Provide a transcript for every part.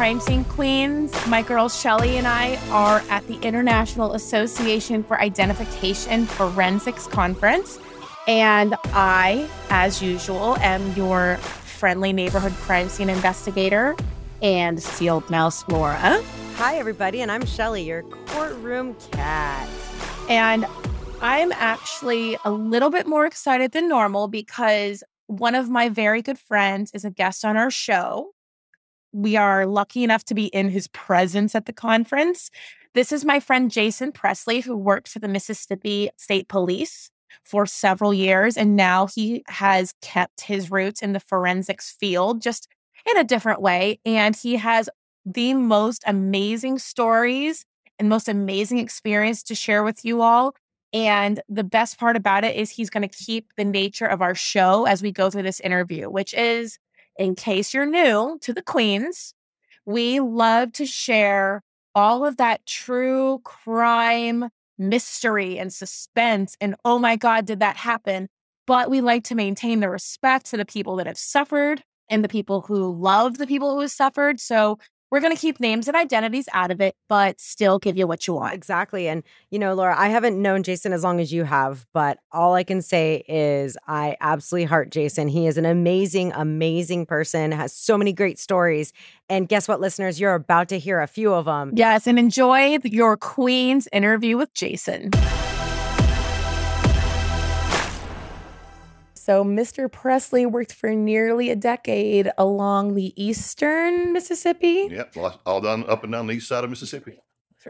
crime scene queens. My girl Shelly and I are at the International Association for Identification Forensics Conference. And I, as usual, am your friendly neighborhood crime scene investigator and sealed mouse Laura. Hi, everybody, and I'm Shelly, your courtroom cat. And I'm actually a little bit more excited than normal because one of my very good friends is a guest on our show. We are lucky enough to be in his presence at the conference. This is my friend Jason Pressly, who worked for the Mississippi State Police for several years. And now he has kept his roots in the forensics field, just in a different way. And he has the most amazing stories and most amazing experience to share with you all. And the best part about it is he's going to keep the nature of our show as we go through this interview, which is in case you're new to the Queens, we love to share all of that true crime mystery and suspense. And oh my God, did that happen? But we like to maintain the respect to the people that have suffered and the people who love the people who have suffered. So we're going to keep names and identities out of it, but still give you what you want. Exactly. And, you know, Laura, I haven't known Jason as long as you have, but all I can say is I absolutely heart Jason. He is an amazing, amazing person, has so many great stories. And guess what, listeners? You're about to hear a few of them. Yes. And enjoy your Queen's interview with Jason. So, Mr. Pressly worked for nearly a decade along the eastern Mississippi. Yep, all done up and down the east side of Mississippi.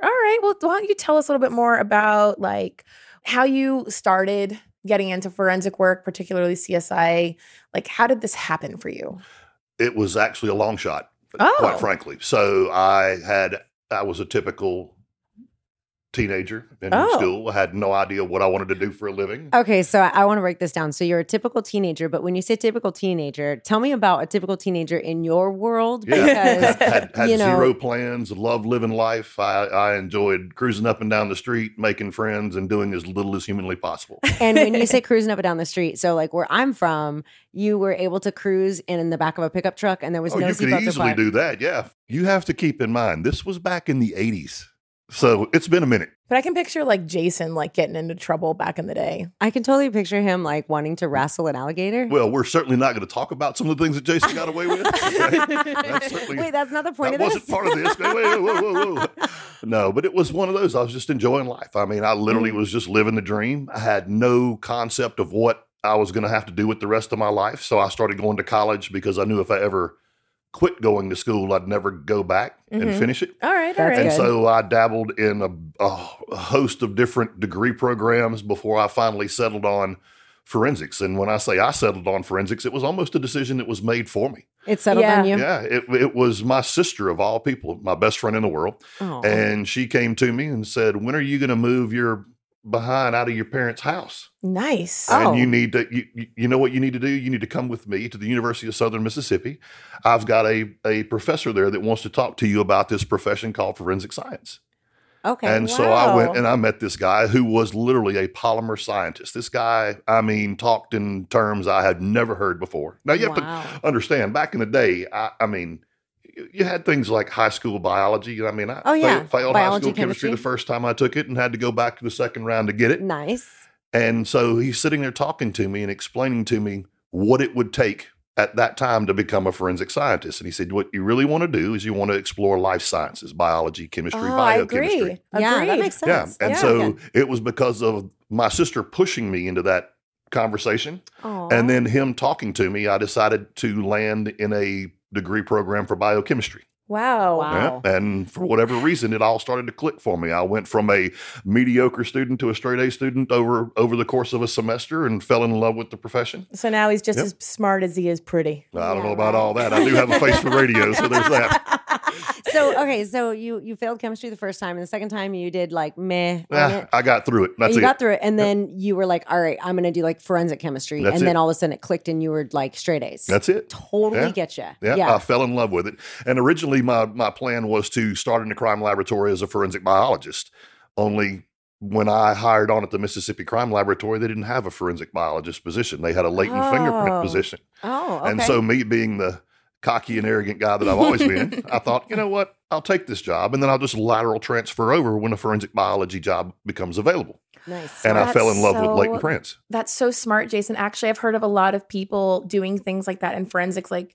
All right. Well, why don't you tell us a little bit more about like how you started getting into forensic work, particularly CSI? Like, how did this happen for you? It was actually a long shot, Oh. quite frankly. So I had I was a typical teenager in Oh. school. I had no idea what I wanted to do for a living. Okay, so I, I want to break this down. So you're a typical teenager, but when you say typical teenager, tell me about a typical teenager in your world Yeah, because had, had, had you know- zero plans. Loved living life. I, I enjoyed cruising up and down the street, making friends, and doing as little as humanly possible. And when you say cruising up and down the street, so like where I'm from, you were able to cruise in, in the back of a pickup truck, and there was oh, no you could easily do that. Yeah, you have to keep in mind this was back in the '80s, so it's been a minute. But I can picture like Jason like getting into trouble back in the day. I can totally picture him like wanting to wrestle an alligator. Well, we're certainly not going to talk about some of the things that Jason got away with. okay? That's Wait, that's not the point that of wasn't this. part of this. Wait, wait, whoa, whoa, whoa. No, but it was one of those. I was just enjoying life. I mean, I Mm. literally was just living the dream. I had no concept of what I was going to have to do with the rest of my life. So I started going to college because I knew if I ever quit going to school, I'd never go back and Mhm. finish it. All right, all That's right. And so I dabbled in a, a host of different degree programs before I finally settled on forensics. And when I say I settled on forensics, it was almost a decision that was made for me. It settled Yeah. on you. Yeah, it, it was my sister of all people, my best friend in the world. Aw. And she came to me and said, When are you going to move your behind out of your parents' house? Nice. Oh. And you oh. need to, you, you- know what you need to do? You need to come with me to the University of Southern Mississippi. I've got a, a professor there that wants to talk to you about this profession called forensic science. okay. And so I went and I met this guy who was literally a polymer scientist. This guy, I mean, talked in terms I had never heard before. Now you have Wow. to understand, back in the day, I, I mean, you- you had things like high school biology. I mean, I Oh, yeah. failed, failed high school chemistry. chemistry. the first time I took it and had to go back to the second round to get it. nice. And so he's sitting there talking to me and explaining to me what it would take at that time to become a forensic scientist. And he said, What you really want to do is you want to explore life sciences, biology, chemistry, Oh, I biochemistry. agree. Yeah, that Agreed. makes Yeah. sense. And That's so good. it was because of my sister pushing me into that conversation Aw. and then him talking to me, I decided to land in a degree program for biochemistry. Wow. Wow. Yeah. And for whatever reason, it all started to click for me. I went from a mediocre student to a straight A student over over the course of a semester and fell in love with the profession. So now he's just Yep. as smart as he is pretty. I don't Yeah, know about right. all that. I do have a face for radio, so there's that. so okay, so you you failed chemistry the first time, and the second time you did like meh on Ah. I got through it. That's you it. got through it, and then you were like, "All right, I'm going to do like forensic chemistry," That's and then all of a sudden it clicked, and you were like straight A's. That's it. totally Yeah. get you. Yeah, I fell in love with it. And originally, my my plan was to start in the crime laboratory as a forensic biologist. Only when I hired on at the Mississippi Crime Laboratory, they didn't have a forensic biologist position. They had a latent fingerprint Oh. position. Oh, okay. And so, me being the cocky and arrogant guy that I've always been, I thought, you know what? I'll take this job and then I'll just lateral transfer over when a forensic biology job becomes available. Nice. And I fell in love with so- latent prints. That's so smart, Jason. Actually, I've heard of a lot of people doing things like that in forensics. Like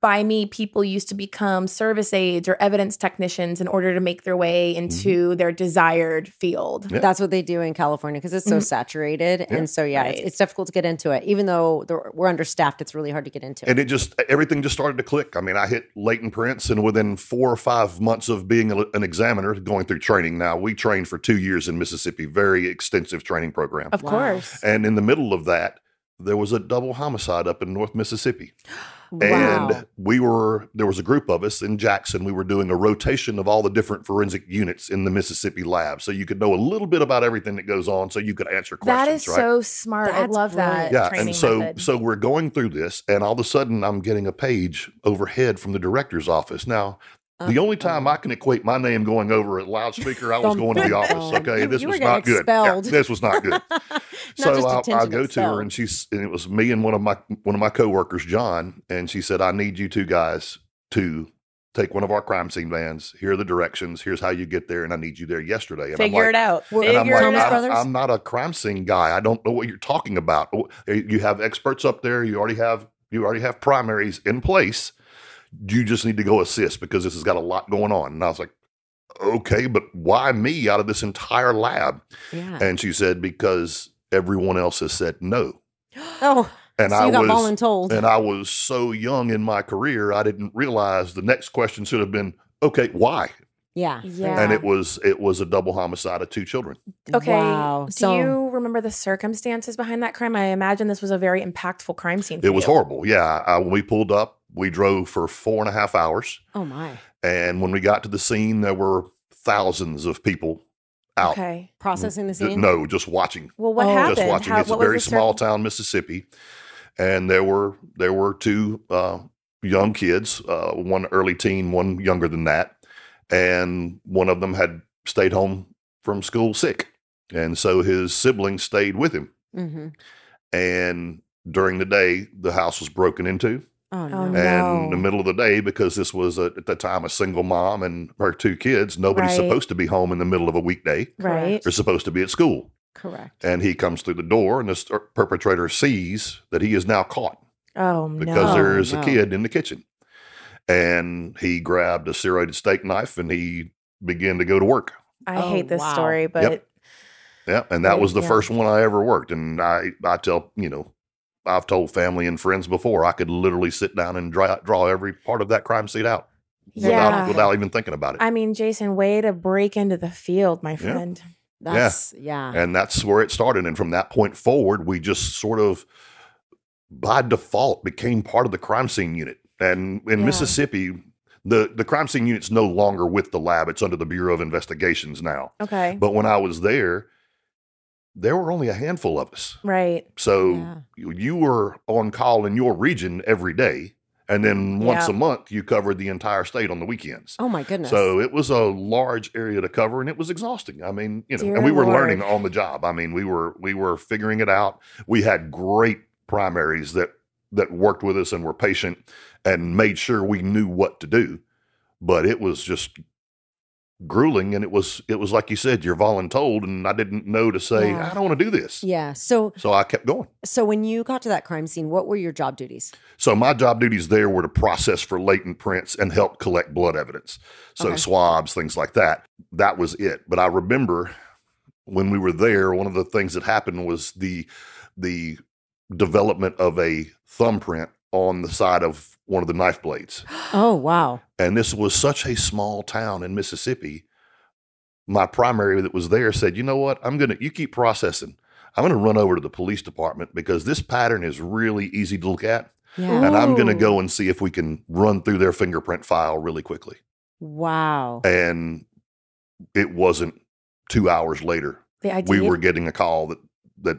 by me, people used to become service aides or evidence technicians in order to make their way into their desired field. Mm-hmm. Yeah. That's what they do in California because it's so Mhm. saturated, and so yeah, it's, Right. it's difficult to get into it. Even though we're understaffed, it's really hard to get into. And it just, everything just started to click. I mean, I hit latent prints, and within four or five months of being a, an examiner, going through training now, we trained for two years in Mississippi, very extensive training program. Of Wow. course. And in the middle of that, there was a double homicide up in North Mississippi. wow. And we were, there was a group of us in Jackson. We were doing a rotation of all the different forensic units in the Mississippi lab. So you could know a little bit about everything that goes on so you could answer questions, That is right? so smart. I love that. yeah. And so, method. so we're going through this, and all of a sudden I'm getting a page overhead from the director's office. Now, the only uh-huh. time I can equate my name going over a loudspeaker, I was going to the office. Okay, You- this you was not good. Yeah, this was not good. So I'll detention, go to her, and she's and it was me and one of my one of my coworkers, John, and she said, "I need you two guys to take one of our crime scene vans. Here are the directions. Here's how you get there, and I need you there yesterday." And Figure I'm it out. And I'm like, it Thomas out. I'm, Brothers? I'm not a crime scene guy. I don't know what you're talking about. Oh, eh, You have experts up there. You already have you already have primaries in place. You just need to go assist because this has got a lot going on. And I was like, okay, but why me out of this entire lab? yeah. And she said, because everyone else has said no. oh, And so I you got was voluntold. and I was so young in my career, I didn't realize the next question should have been, okay, why? yeah. Yeah. And it was it was a double homicide of two children. Okay. Wow. Do So you remember the circumstances behind that crime? I imagine this was a very impactful crime scene. For It was you. horrible. Yeah. I, when we pulled up, we drove for four and a half hours. oh my, And when we got to the scene, there were thousands of people out. Okay. processing the scene. No, just watching. Well, what Oh. happened? Just watching. How- it's a very the cir- small town, Mississippi. And there were there were two uh, young kids, uh, one early teen, one younger than that. And one of them had stayed home from school sick. And so his siblings stayed with him. Mm-hmm. And during the day, the house was broken into. Oh no. And No. in the middle of the day, because this was a, at the time a single mom and her two kids, nobody's Right. supposed to be home in the middle of a weekday. Right. They're supposed to be at school. Correct. And he comes through the door, and the er, perpetrator sees that he is now caught Oh because no. there is no. a kid in the kitchen. And he grabbed a serrated steak knife and he began to go to work. I Oh, hate this wow. story, but Yeah, and that was the yeah. first one I ever worked. And I, I tell you know, I've told family and friends before I could literally sit down and draw, draw every part of that crime scene out yeah. without without even thinking about it. I mean, Jason, way to break into the field, my friend. That's yeah. and that's where it started. And from that point forward, we just sort of by default became part of the crime scene unit. And in Yeah. Mississippi, the the crime scene unit's no longer with the lab; it's under the Bureau of Investigations now. Okay. But when I was there, there were only a handful of us. Right. So Yeah. you, you were on call in your region every day, and then mm-hmm. once Yeah. a month you covered the entire state on the weekends. Oh my goodness. So it was a large area to cover, and it was exhausting. I mean, you know, Dear and we were Lord. learning on the job. I mean, we were we were figuring it out. We had great primaries that that worked with us and were patient and made sure we knew what to do. But it was just grueling, and it was it was like you said, you're voluntold, and I didn't know to say Yeah. I don't want to do this. yeah. So So I kept going. so when you got to that crime scene, what were your job duties? So my job duties there were to process for latent prints and help collect blood evidence. So Okay. swabs, things like that. That was it. But I remember when we were there, one of the things that happened was the the development of a thumbprint on the side of one of the knife blades. Oh wow. And this was such a small town in Mississippi. My primary that was there said, "You know what? I'm going to you keep processing. I'm going to run over to the police department because this pattern is really easy to look at." Yeah. and I'm going to go and see if we can run through their fingerprint file really quickly. Wow. And it wasn't two hours later. We were getting a call that that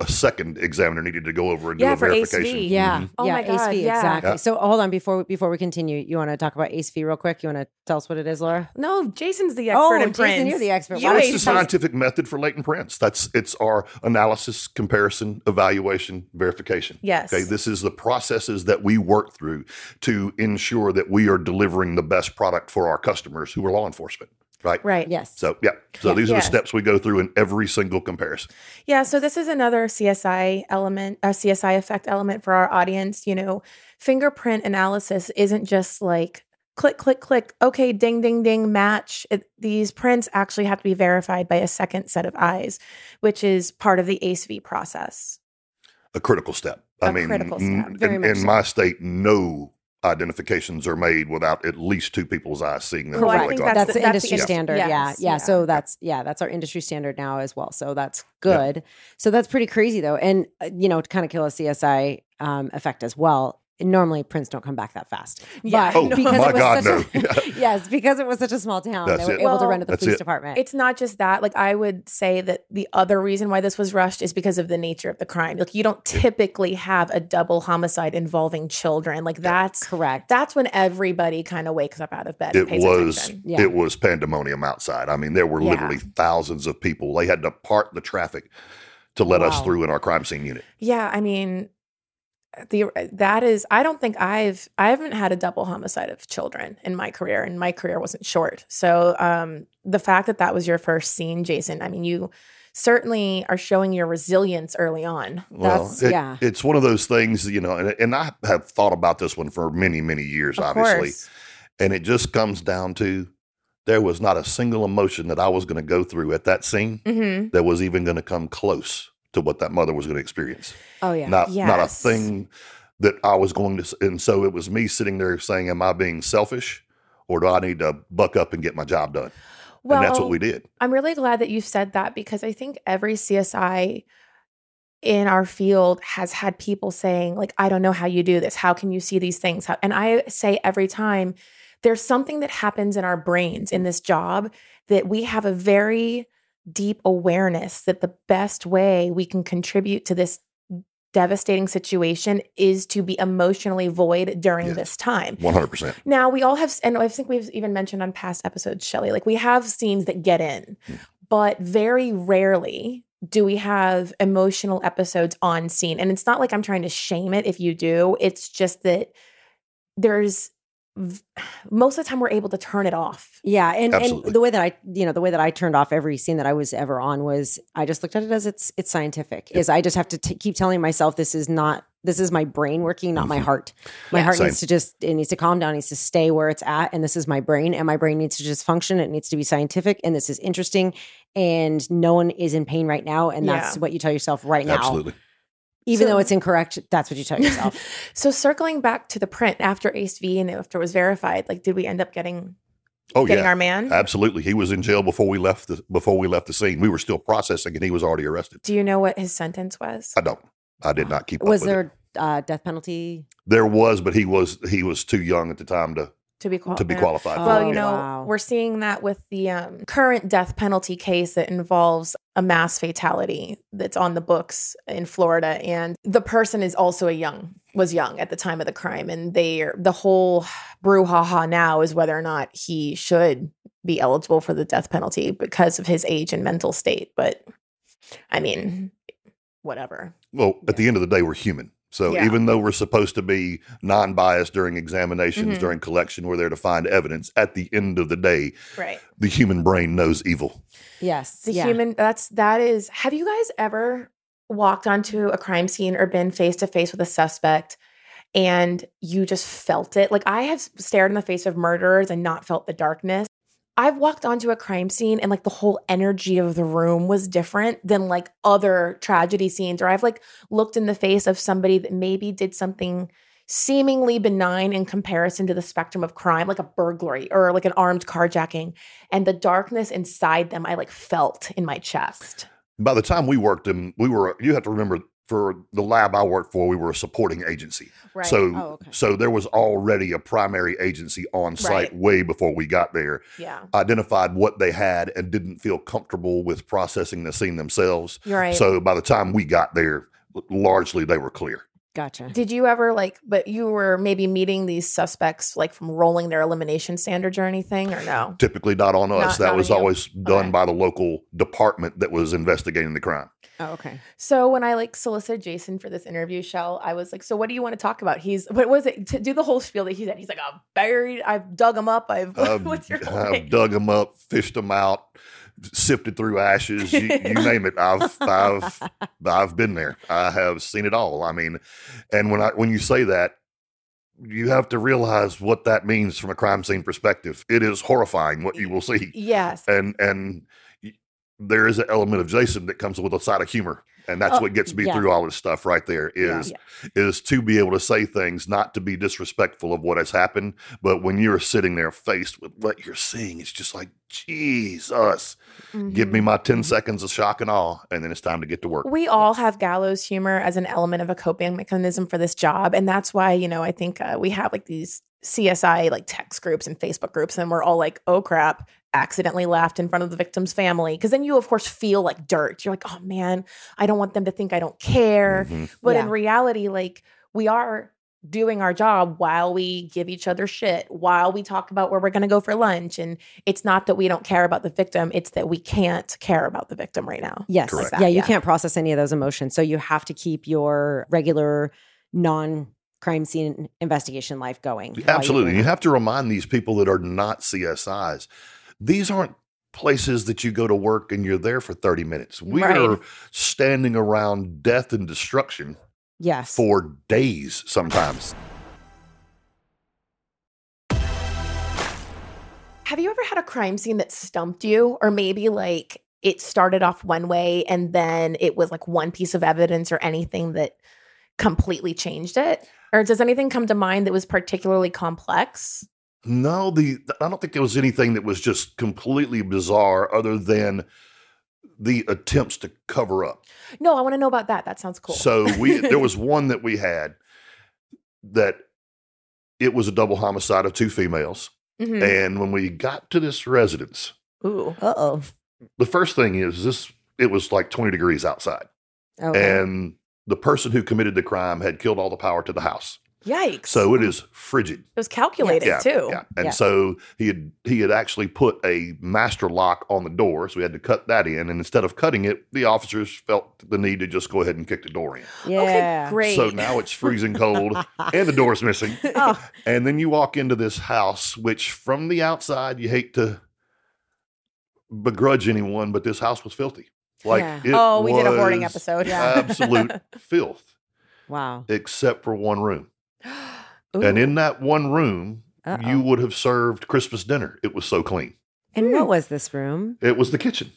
a second examiner needed to go over and Yeah, do a for verification. ACE-V. Yeah, Mhm. Oh yeah, my God, ACE-V yeah. exactly. Yeah. So hold on before before we continue, you want to talk about ACE-V real quick? You want to tell us what it is, Laura? No, Jason's the expert Oh, in Jason, prints. you're the expert. You Why It's the ACE-V. tell us- scientific method for latent prints. That's it's our analysis, comparison, evaluation, verification. Yes. Okay, this is the processes that we work through to ensure that we are delivering the best product for our customers who are law enforcement. Right. Right. Yes. So yeah. So Yeah. these are Yeah. the steps we go through in every single comparison. Yeah, so this is another CSI element, a CSI effect element for our audience. You know, fingerprint analysis isn't just like click, click, click, okay, ding, ding, ding, match. It, these prints actually have to be verified by a second set of eyes, which is part of the ACE-V process. A critical step. I A mean, critical step, in, in so. my state, no identifications are made without at least two people's eyes seeing them. Well, I think that's that's, the- the that's industry industry- standard. yes, yeah, yeah. yeah. So that's yeah, that's our industry standard now as well. So that's Yeah. good. So that's pretty crazy though, and uh, you know, to kind of kill a CSI um, effect as well. Normally, prints don't come back that fast. Yeah, but Oh, because my it was God, such no. a, yes, because it was such a small town, That's they were it. able to run to the That's police it. department. It's not just that. Like I would say that the other reason why this was rushed is because of the nature of the crime. Like you don't typically have a double homicide involving children. Like that's correct. that's when everybody kind of wakes up out of bed. and it pays was attention. Yeah. it was pandemonium outside. I mean, there were Yeah. literally thousands of people. They had to part the traffic to let us through in our crime scene unit. Yeah, I mean, the that is. I don't think I've I haven't had a double homicide of children in my career, and my career wasn't short. So um, the fact that that was your first scene, Jason. I mean, you certainly are showing your resilience early on. Well, That's- it- yeah. it's one of those things, you know, and, and I have thought about this one for many, many years, Of obviously. course. And it just comes down to there was not a single emotion that I was going to go through at that scene hmm that was even going to come close to what that mother was going to experience. oh yeah. Not not a thing that I was going to. And so it was me sitting there saying, "Am I being selfish, or do I need to buck up and get my job done?" Well, and that's what we did. I'm really glad that you said that because I think every CSI in our field has had people saying like I don't know how you do this. How can you see these things? How, and I say every time there's something that happens in our brains in this job that we have a very deep awareness that the best way we can contribute to this devastating situation is to be emotionally void during Yes. this time. One hundred percent. Now we all have, and I think we've even mentioned on past episodes, Shelly, like we have scenes that get in, Hmm. but very rarely do we have emotional episodes on scene. And it's not like I'm trying to shame it if you do. It's just that there's most of the time we're able to turn it off. Yeah, and, Absolutely. and the way that I, you know, the way that I turned off every scene that I was ever on was I just looked at it as it's it's scientific. Is I just have to t- keep telling myself this is not this is my brain working, not my Mhm. heart. My Yeah. heart Same. needs to just it needs to calm down, it needs to stay where it's at, and this is my brain, and my brain needs to just function. It needs to be scientific, and this is interesting, and no one is in pain right now, and that's what you tell yourself right now. Absolutely. Even So- though it's incorrect, that's what you tell yourself. so circling back to the print after ACE-V and after it was verified, like did we end up getting Oh getting yeah. our man? Absolutely. He was in jail before we left the before we left the scene. We were still processing and he was already arrested. Do you know what his sentence was? I don't. I did not keep was up with it. Was there uh, death penalty? There was, but he was he was too young at the time to To be qual- to be qualified. Oh, Well, you know, wow. we're seeing that with the um, current death penalty case that involves a mass fatality that's on the books in Florida, and the person is also a young was young at the time of the crime, and they are the whole brouhaha now is whether or not he should be eligible for the death penalty because of his age and mental state. But I mean, whatever. Well, at the end of the day, we're human. So Yeah. even though we're supposed to be non-biased during examinations, Mhm. during collection, we're there to find evidence. At the end of the day, Right. the human brain knows evil. Yes, the yeah. human that's that is have you guys ever walked onto a crime scene or been face to face with a suspect and you just felt it like i have stared in the face of murderers and not felt the darkness i've walked onto a crime scene and like the whole energy of the room was different than like other tragedy scenes or i've like looked in the face of somebody that maybe did something seemingly benign in comparison to the spectrum of crime like a burglary or like an armed carjacking and the darkness inside them I like felt in my chest. By the time we worked them, we were. You have to remember, for the lab I worked for, we were a supporting agency. Right. So Oh, okay. so there was already a primary agency on site Right. way before we got there. yeah. Identified what they had and didn't feel comfortable with processing the scene themselves. Right. So by the time we got there, largely they were clear. Gotcha. Did you ever like, but you were maybe meeting these suspects like from rolling their elimination standards or anything, or no? Typically not on us. Not- that not was on you. always done Okay. by the local department that was investigating the crime. Oh, okay. So when I like solicited Jason for this interview, Shell, I was like, "So what do you want to talk about?" He's what was it to do the whole spiel that he said? He's like, "I've buried, I've dug him up, I've I've, what's your whole I've dug them up, fished them out, sifted through ashes. You, you name it. I've I've I've been there. I have seen it all. I mean, and when I when you say that, you have to realize what that means from a crime scene perspective. It is horrifying what you will see, Yes, and and there is an element of Jason that comes with a side of humor. And that's Oh, what gets me yeah. through all this stuff right there is is to be able to say things, not to be disrespectful of what has happened, but when you're sitting there faced with what you're seeing, it's just like, Jesus, give Mhm. me my 10 seconds of shock and awe, and then it's time to get to work. We all have gallows humor as an element of a coping mechanism for this job. And that's why, you know, I think uh, we have like these CSI like text groups and Facebook groups, and we're all like, oh crap, accidentally laughed in front of the victim's family. Cause then you, of course, feel like dirt. You're like, oh man, I don't want them to think I don't care. Mhm. But Yeah. in reality, like we are doing our job while we give each other shit, while we talk about where we're going to go for lunch. And it's not that we don't care about the victim, it's that we can't care about the victim right now. Yes. Correct. Yeah, you Yeah. can't process any of those emotions. So you have to keep your regular non crime scene investigation life going. while you're Absolutely. You have to remind these people that are not CSIs, these aren't places that you go to work and you're there for 30 minutes. We Right. are standing around death and destruction Yes. for days sometimes. Have you ever had a crime scene that stumped you? Or maybe like it started off one way and then it was like one piece of evidence or anything that completely changed it? Or does anything come to mind that was particularly complex? No, the I don't think there was anything that was just completely bizarre other than the attempts to cover up. No, I want to know about that. That sounds cool. So we there was one that we had that it was a double homicide of two females. Mhm. And when we got to this residence, Ooh. Uh oh. the first thing is this it was like 20 degrees outside. Okay. And the person who committed the crime had killed all the power to the house. Yikes. So it is frigid. it was calculated yeah, too. Yeah. And Yeah. so he had he had actually put a master lock on the door, so we had to cut that in. And instead of cutting it, the officers felt the need to just go ahead and kick the door in. yeah. Okay, great. So now it's freezing cold and the door's missing. Oh, And then you walk into this house, which from the outside you hate to begrudge anyone, but this house was filthy. Like Yeah. it oh, we did a hoarding episode. Yeah. Absolute filth, wow. except for one room. Ooh. And in that one room, Uh-oh. you would have served Christmas dinner. It was so clean. and what hmm. was this room? It was the kitchen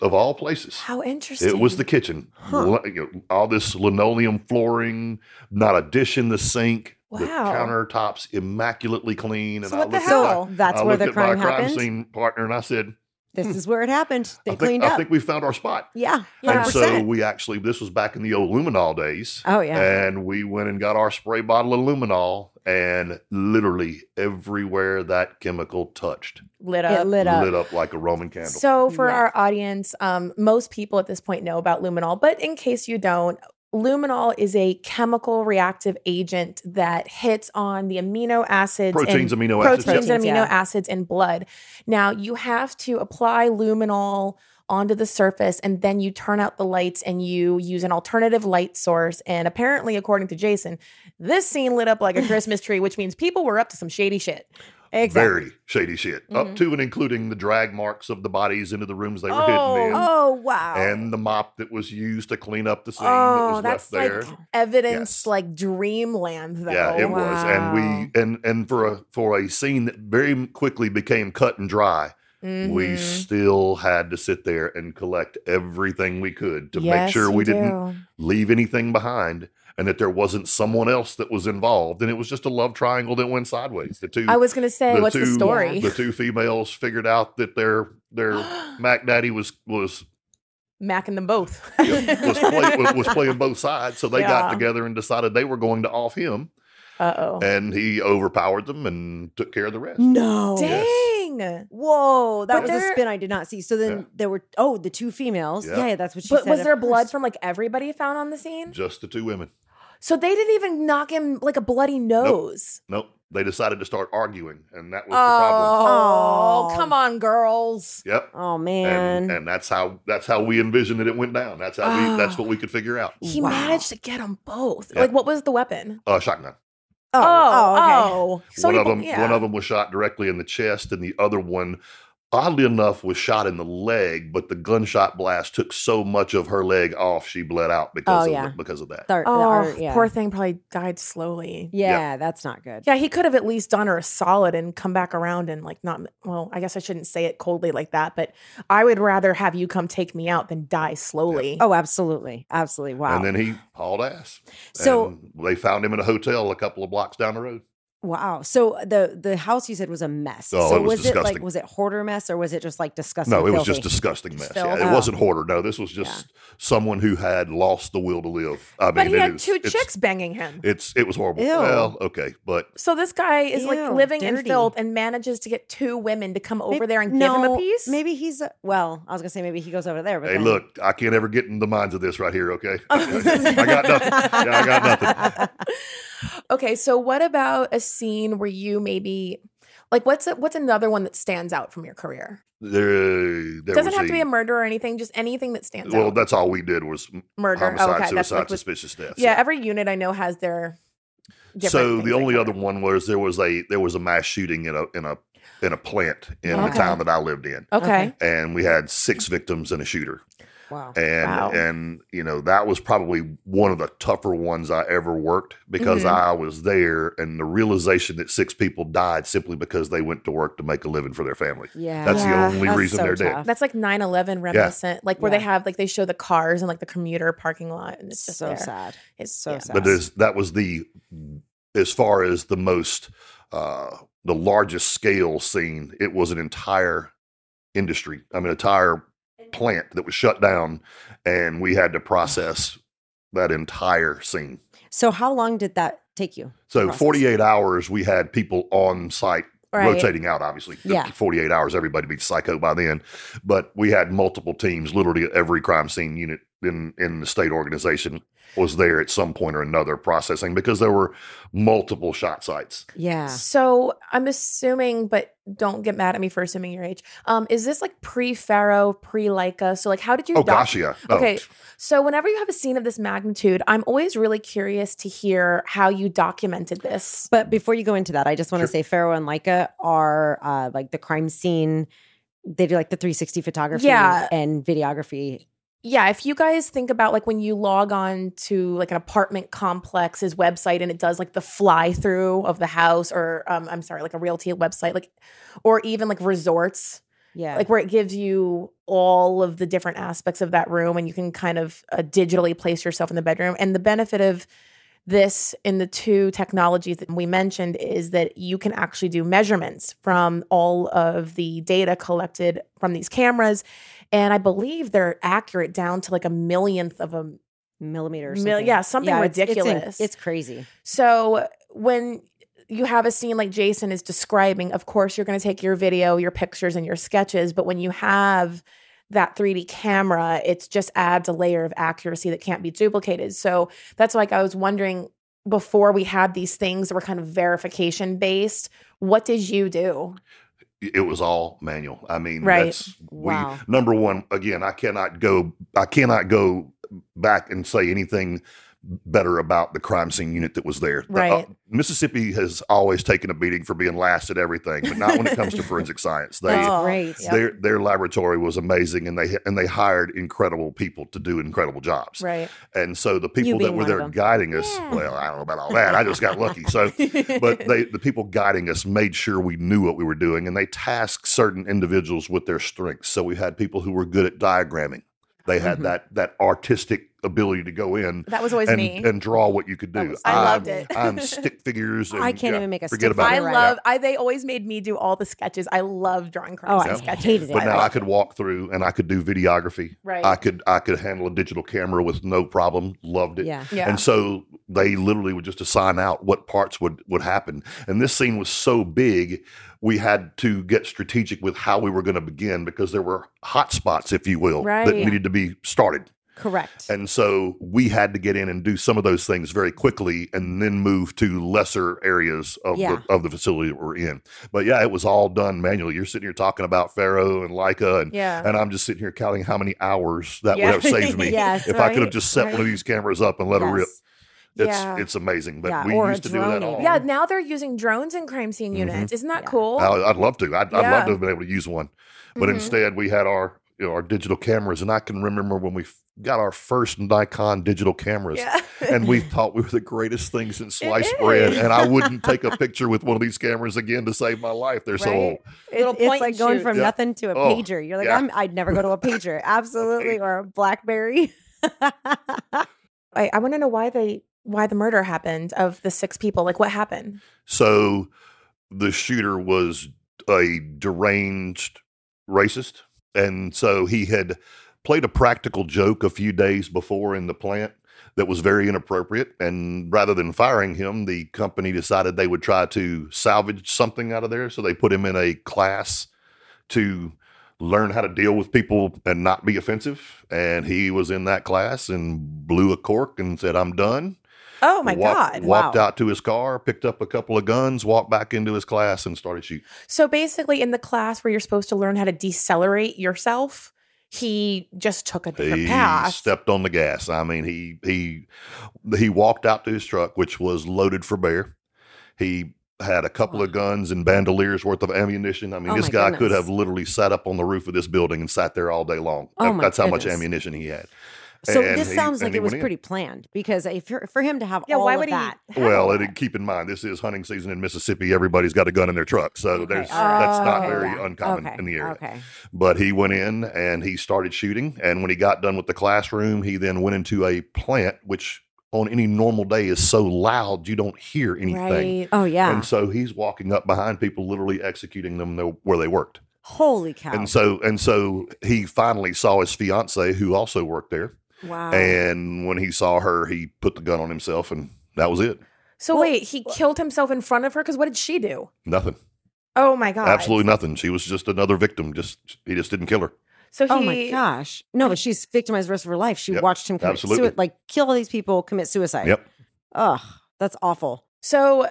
of all places. How interesting. It was the kitchen. Huh. Li- you know, All this linoleum flooring, not a dish in the sink. The Wow. countertops immaculately clean. And So I what the hell? At So my, that's I where looked the at crime my crime scene partner and I said, This is where it happened. They think, cleaned up. I think we found our spot. yeah. Yeah. And 100%. so we actually, this was back in the old luminol days. oh yeah. And we went and got our spray bottle of luminol, and literally everywhere that chemical touched lit it up. lit up. lit up like a Roman candle. So, for Yeah. our audience, um, most people at this point know about luminol, but in case you don't, luminol is a chemical reactive agent that hits on the amino acids proteins, and amino acids. proteins yep. and amino yeah. acids in blood. Now, you have to apply luminol onto the surface and then you turn out the lights and you use an alternative light source and apparently according to Jason this scene lit up like a Christmas tree which means people were up to some shady shit. Exactly. Very shady shit. Mhm. Up to and including the drag marks of the bodies into the rooms they were Oh, hidden in. Oh wow. And the mop that was used to clean up the scene that Oh, was that's left there. like evidence Yes. like dreamland though. yeah, it was. And we and and for a for a scene that very quickly became cut and dry, we Mhm. still had to sit there and collect everything we could to make sure we didn't do. leave anything behind and that there wasn't someone else that was involved. And it was just a love triangle that went sideways. The two I was gonna say, the what's the story? the two females figured out that their their Mac Daddy was was macking them both. was, play, was, was playing both sides. So they got together and decided they were going to off him, Uh oh. and he overpowered them and took care of the rest. No. Dang. Whoa, that But was a spin I did not see. So then Yeah. there were oh the two females. Yeah. Yeah, that's what she But said. was at there blood from like everybody found on the scene? Just the two women. So they didn't even knock him like a bloody nose. Nope. They decided to start arguing, and that was the problem. Oh, Oh. come on, girls. Yep. Oh man. and that's how that's how we envisioned that it went down. That's how we that's what we could figure out. He Wow. managed to get them both. Yeah. Like, what was the weapon? Uh, shotgun. oh, oh, okay. oh. So one he- of them yeah. one of them was shot directly in the chest, and the other one, oddly enough, was shot in the leg. But the gunshot blast took so much of her leg off, she bled out because Oh, of yeah. because of that. Thir- Oh, or- yeah. poor thing probably died slowly. Yeah, that's not good. Yeah, he could have at least done her a solid and come back around and like not. Well, I guess I shouldn't say it coldly like that, but I would rather have you come take me out than die slowly. Oh, absolutely, absolutely. Wow. And then he hauled ass. So- And they found him in a hotel a couple of blocks down the road. Wow. So the the house you said was a mess. Oh, so it was it like disgusting. was it hoarder mess or was it just like disgusting? No, it was just disgusting mess. filth. Yeah, it Oh. wasn't hoarder. No, this was just someone who had lost the will to live. I mean, but he it had is- two chicks banging him. It's it was horrible. Ew. Well, okay, but So this guy is like Ew, living in filth and manages to get two women to come over Maybe- there and give him a piece. Maybe he's uh, well. I was gonna say maybe he goes over there. But hey, then- look, I can't ever get in the minds of this right here. Okay, I got nothing. Yeah, I got nothing. Okay, so what about a scene where you maybe like what's a, what's another one that stands out from your career? There, there Doesn't was have to be a- a murder or anything, just anything that stands Well, out. Well, that's all we did was Murder. homicide, oh, okay, suicide, like with, suspicious death. yeah. Every unit I know has their. So the only cover. other one was there was a there was a mass shooting in a in a in a plant in Okay. the town that I lived in, Okay. and we had six victims and a shooter. Wow. and Wow. and you know that was probably one of the tougher ones I ever worked because Mhm. I was there and the realization that six people died simply because they went to work to make a living for their family. Yeah, That's Yeah, the only that's reason so they're dead. That's like 9-11 reminiscent, like where Yeah. they have like they show the cars and like the commuter parking lot, and it's just so there. sad. It's So yeah. sad. But this, that was the as far as the most uh, the largest scale scene. It was an entire industry. I mean, entire plant that was shut down, and we had to process that entire scene. So how long did that take you? So process. 48 hours, we had people on site Right. rotating out, obviously. Yeah. 48 hours, everybody be psycho by then. But we had multiple teams, literally every crime scene unit in, in the state organization was there at some point or another processing because there were multiple shot sites. Yeah. So I'm assuming, but don't get mad at me for assuming your age. Um, is this like pre FARO, pre Leica? So like, how did you? Oh, doc- gosh, yeah. Oh, Okay. So whenever you have a scene of this magnitude, I'm always really curious to hear how you documented this. But before you go into that, I just want to Sure. say FARO and Leica are uh, like the crime scene. They do like the 360 photography Yeah. and videography. Yeah, if you guys think about like when you log on to like an apartment complex's website and it does like the fly through of the house, or um, I'm sorry, like a realty website, like, or even like resorts, Yeah. like where it gives you all of the different aspects of that room and you can kind of uh, digitally place yourself in the bedroom. And the benefit of this in the two technologies that we mentioned is that you can actually do measurements from all of the data collected from these cameras. And I believe they're accurate down to like a millionth of a millimeters. Mil- yeah, something it's- it's ridiculous. It's, crazy. so when you have a scene like Jason is describing, of course, you're going to take your video, your pictures, and your sketches. But when you have that 3D camera, it just adds a layer of accuracy that can't be duplicated. So that's like I was wondering before we had these things that were kind of verification based, what did you do? It was all manual. I mean, Right. that's Wow. we number one. Again, I cannot go. I cannot go back and say anything better about the crime scene unit that was there. The- uh, Right. Mississippi has always taken a beating for being last at everything, but not when it comes to forensic science. They Oh, great. their their laboratory was amazing, and they and they hired incredible people to do incredible jobs. Right. And so the people that were there guiding us, Yeah. well, I don't know about all that. I just got lucky. So but they the people guiding us made sure we knew what we were doing and they tasked certain individuals with their strengths so we had people who were good at diagramming they had Mhm. that that artistic ability to go in That was always and, me. and draw what you could do. was- I loved I'm- it. I'm stick figures. And, I can't yeah, even make a forget stick about I it. figure right love. I they always made me do all the sketches. I love drawing crime Oh, scene I sketches. hated it. But now I loved could it. walk through and I could do videography. Right. I could I could handle a digital camera with no problem. Loved it. Yeah. Yeah. And so they literally would just assign out what parts would would happen. And this scene was so big, we had to get strategic with how we were going to begin because there were hot spots, if you will, that needed to be started. Correct. And so we had to get in and do some of those things very quickly and then move to lesser areas of Yeah. the of the facility that we're in. But yeah, it was all done manually. You're sitting here talking about FARO and Leica and Yeah. and I'm just sitting here counting how many hours that Yeah. would have saved me Yes, if I could have just set one of these cameras up and let it rip. It's Yeah. it's amazing. But Yeah, we or used to do drone that all. yeah. Now they're using drones in crime scene Mhm. units. Isn't that Yeah. cool? I, I'd love to. I'd, I'd love to have been able to use one. But Mhm. instead, we had our you know our digital cameras, and I can remember when we f- got our first Nikon digital cameras. Yeah. and we thought we were the greatest thing since It sliced bread. And I wouldn't take a picture with one of these cameras again to save my life. They're so old. It's, it's like and going shoot. from Yeah. nothing to a Oh, pager. You're like, yeah. I'm, I'd never go to a pager. Absolutely. Or a Blackberry. I, I want to know why they why the murder happened of the six people. Like what happened? So the shooter was a deranged racist. And so he had played a practical joke a few days before in the plant that was very inappropriate. And rather than firing him, the company decided they would try to salvage something out of there. So they put him in a class to learn how to deal with people and not be offensive. And he was in that class and blew a cork and said, I'm done. Oh my Walked- god! Walked Wow. out to his car, picked up a couple of guns, walked back into his class, and started shooting. So basically, in the class where you're supposed to learn how to decelerate yourself, he just took a different He path. stepped on the gas. I mean, he he he walked out to his truck, which was loaded for bear. He had a couple of guns and bandoliers worth of ammunition. I mean, Oh this guy could have literally sat up on the roof of this building and sat there all day long. Oh That- my that's how much ammunition he had. So And this he- sounds like it was went in. pretty planned because if you're, for him to have yeah, all why of would that, he? have Well, all and keep in mind, this is hunting season in Mississippi. Everybody's got a gun in their truck, so Okay, there's all right. that's not Oh, very yeah. uncommon okay. in the area. Okay. But he went in and he started shooting. And when he got done with the classroom, he then went into a plant, which on any normal day is so loud you don't hear anything. right. Oh yeah. And so he's walking up behind people, literally executing them where they worked. Holy cow. And so and so he finally saw his fiance, who also worked there. Wow. And when he saw her, he put the gun on himself, and that was it. So Well- wait, he killed himself in front of her because what did she do? Nothing. Oh my god! Absolutely nothing. She was just another victim. Just he just didn't kill her. So he, oh my gosh. No, but she's victimized the rest of her life. She Yep, watched him commit absolutely. sui- like kill all these people, commit suicide. Yep. Ugh, that's awful. So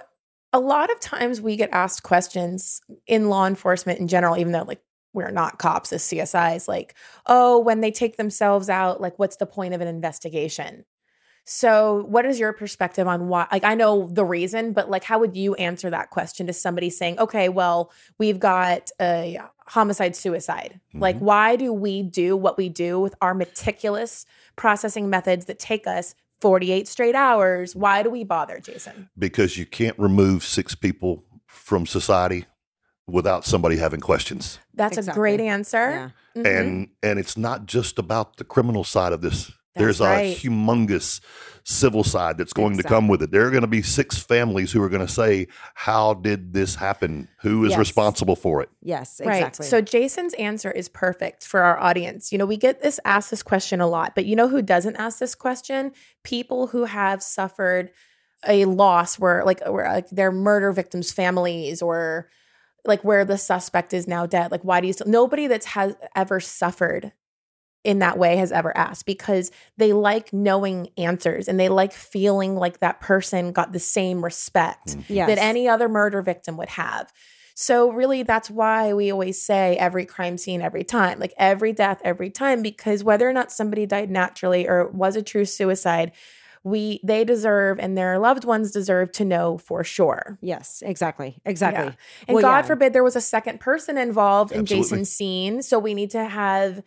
a lot of times we get asked questions in law enforcement in general, even though like we're not cops as CSIs, like, oh, when they take themselves out, like what's the point of an investigation? So what is your perspective on why like I know the reason, but like how would you answer that question to somebody saying, okay, well, we've got a homicide suicide. Like Mhm. why do we do what we do with our meticulous processing methods that take us 48 straight hours? Why do we bother, Jason? because you can't remove six people from society without somebody having questions. That's a great answer. Yeah. Mhm. And and it's not just about the criminal side of this. That's There's right. a humongous civil side that's going to come with it. There are going to be six families who are going to say, "How did this happen? Who is Yes. responsible for it?" Yes, Right. exactly. So Jason's answer is perfect for our audience. You know, we get this asked this question a lot, but you know who doesn't ask this question? People who have suffered a loss where like where like their murder victims' families or like where the suspect is now dead. Like why do you still nobody that's has ever suffered in that way has ever asked because they like knowing answers and they like feeling like that person got the same respect mm-hmm. yes. that any other murder victim would have. So, really, that's why we always say every crime scene, every time, like every death, every time, because whether or not somebody died naturally or it was a true suicide, we they deserve and their loved ones deserve to know for sure. Yes, exactly. Exactly. Yeah. And Well, God yeah. forbid there was a second person involved in Jason's scene. So we need to have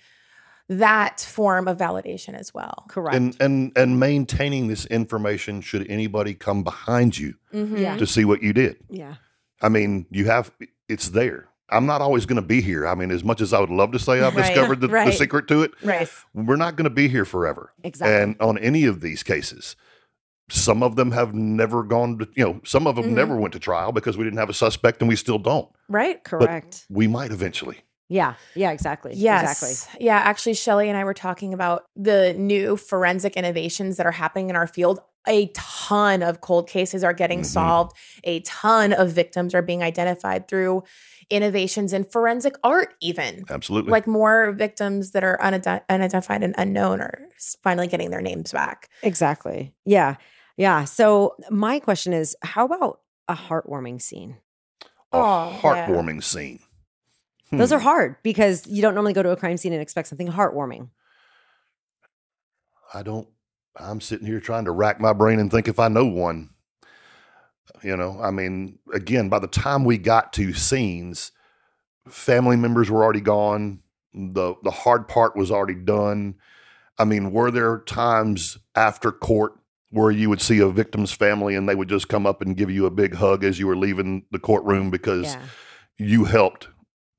that form of validation as well. Correct. And and and maintaining this information should anybody come behind you Mhm. Yeah. to see what you did. yeah. I mean, you have it's there. I'm not always going to be here. I mean, as much as I would love to say I've Right, discovered the, the secret to it, Right. we're not going to be here forever. Exactly. And on any of these cases, some of them have never gone to, you know, some of them Mhm. never went to trial because we didn't have a suspect and we still don't. Right. Correct. We might eventually. yeah. Yeah. Exactly. Yes. Exactly. Yeah. Actually, Shelly and I were talking about the new forensic innovations that are happening in our field. A ton of cold cases are getting Mhm. solved. A ton of victims are being identified through innovations in forensic art, even. Absolutely. Like more victims that are unide- unidentified and unknown are finally getting their names back. Exactly. Yeah. Yeah. So my question is, how about a heartwarming scene? a Oh, yeah. heartwarming scene. Those Hmm. are hard because you don't normally go to a crime scene and expect something heartwarming. I don't. I'm sitting here trying to rack my brain and think if I know one. You know, I mean, again, by the time we got to scenes, family members were already gone. the The hard part was already done. I mean, were there times after court where you would see a victim's family and they would just come up and give you a big hug as you were leaving the courtroom because Yeah. you helped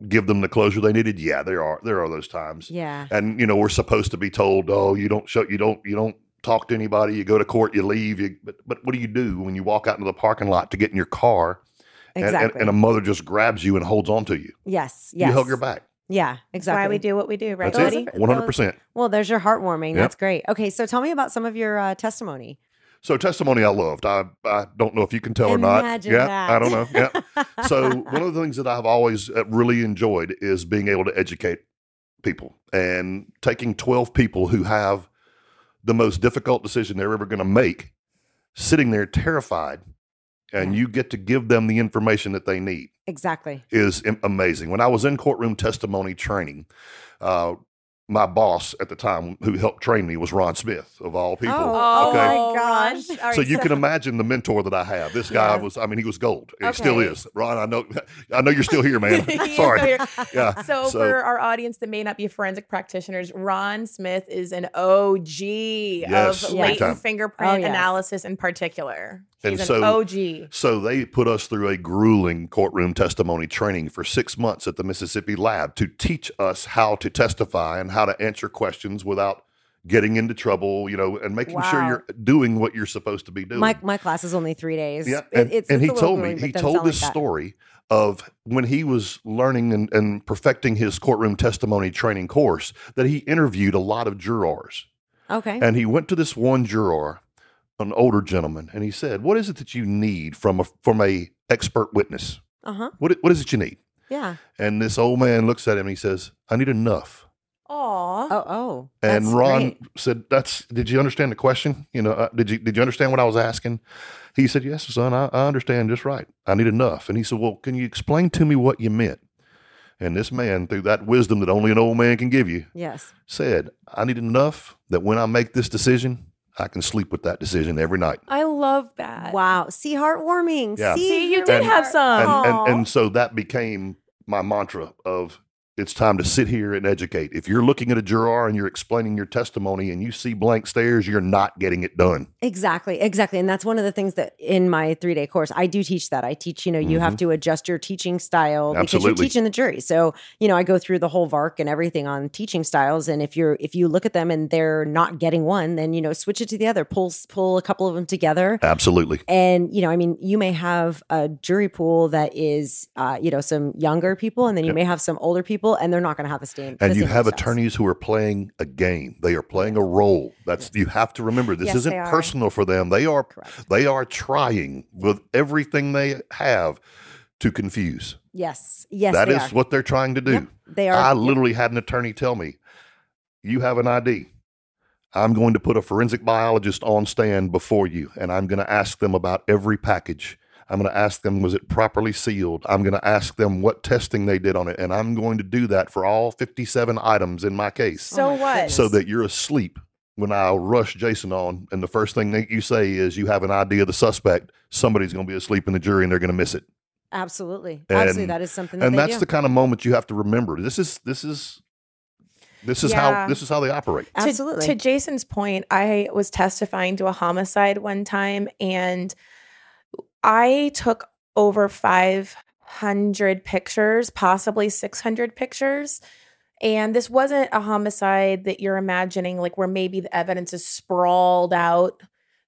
give them the closure they needed? Yeah, there are there are those times Yeah. and you know we're supposed to be told oh you don't show you don't you don't talk to anybody you go to court you leave you but, but what do you do when you walk out into the parking lot to get in your car and, and, and a mother just grabs you and holds on to you yes. Yes. you hug her back Yeah. That's Exactly. why we do what we do, right, that's it 100% Well, there's your heartwarming. Yep. That's great. Okay. So tell me about some of your uh, testimony. so testimony i loved i i don't know if you can tell or not yeah that. i don't know yeah so one of the things that i've always uh, really enjoyed is being able to educate people and taking 12 people who have the most difficult decision they're ever going to make sitting there terrified and you get to give them the information that they need exactly. is amazing when i was in courtroom testimony training uh, my boss at the time who helped train me was ron smith of all people Oh, oh okay my Ron. gosh. All right, so you can imagine the mentor that I have. This guy Yes. was, I mean, he was gold. He still is. Ron, I know, I know you're still here, man. Sorry. here. Yeah. So, So- for our audience that may not be forensic practitioners, Ron Smith is an OG Yes, of latent fingerprint Oh, yes. analysis in particular. And so- OG. So they put us through a grueling courtroom testimony training for six months at the Mississippi lab to teach us how to testify and how to answer questions without getting into trouble, you know, and making sure you're doing what you're supposed to be doing. My my class is only three days. Yeah, It- and, it's, and it's he told me he told this like story of when he was learning and, and perfecting his courtroom testimony training course that he interviewed a lot of jurors, Okay. and he went to this one juror, an older gentleman, and he said, "What is it that you need from a from a expert witness? Uh huh. What what is it you need?" Yeah. And this old man looks at him and he says, "I need enough." Aw. Oh. Oh. And that's Ron great. said, "That's. Did you understand the question? You know, uh, did you did you understand what I was asking?" He said, "Yes, son. I, I understand just right. I need enough." And he said, "Well, can you explain to me what you meant?" And this man, through that wisdom that only an old man can give you, Yes. said, "I need enough that when I make this decision, I can sleep with that decision every night." I love that. Wow. See, heartwarming. Yeah. See, See, you did And- have some. And, Aw. and and so that became my mantra of it's time to sit here and educate. If you're looking at a juror and you're explaining your testimony and you see blank stares, you're not getting it done. Exactly, exactly. And that's one of the things that in my three day course, I do teach that. I teach, you know, you have to adjust your teaching style because you're Mm-hmm. Teaching the jury. So, you know, I go through the whole VARK and everything on teaching styles. And if you're, if you look at them and they're not getting one, then, you know, switch it to the other, pull, pull a couple of them together. Absolutely. And, you know, I mean, you may have a jury pool that is, uh, you know, some younger people and then you Yep. may have some older people and they're not going to have the same. And the you same have styles. attorneys who are playing a game. They are playing a role. That's you have to remember this Yes, isn't personal for them. They are Correct. they are trying with everything they have to confuse. Yes. Yes. that is are. what they're trying to do. Yep, they are. I Yep. literally had an attorney tell me, "You have an ID. I'm going to put a forensic biologist on stand before you, and I'm going to ask them about every package. I'm going to ask them, was it properly sealed? I'm going to ask them what testing they did on it, and I'm going to do that for all 57 items in my case, So Oh my what? goodness. so that you're asleep." When I rush Jason on, and the first thing that you say is you have an idea of the suspect, somebody's going to be asleep in the jury and they're going to miss it. Absolutely. And- Absolutely. That is something that and they that's do. the kind of moment you have to remember. This is this is this is Yeah. how this is how they operate. To- Absolutely. To, Jason's point, I was testifying to a homicide one time and I took over 500 pictures, possibly 600 pictures. And this wasn't a homicide that you're imagining, like where maybe the evidence is sprawled out.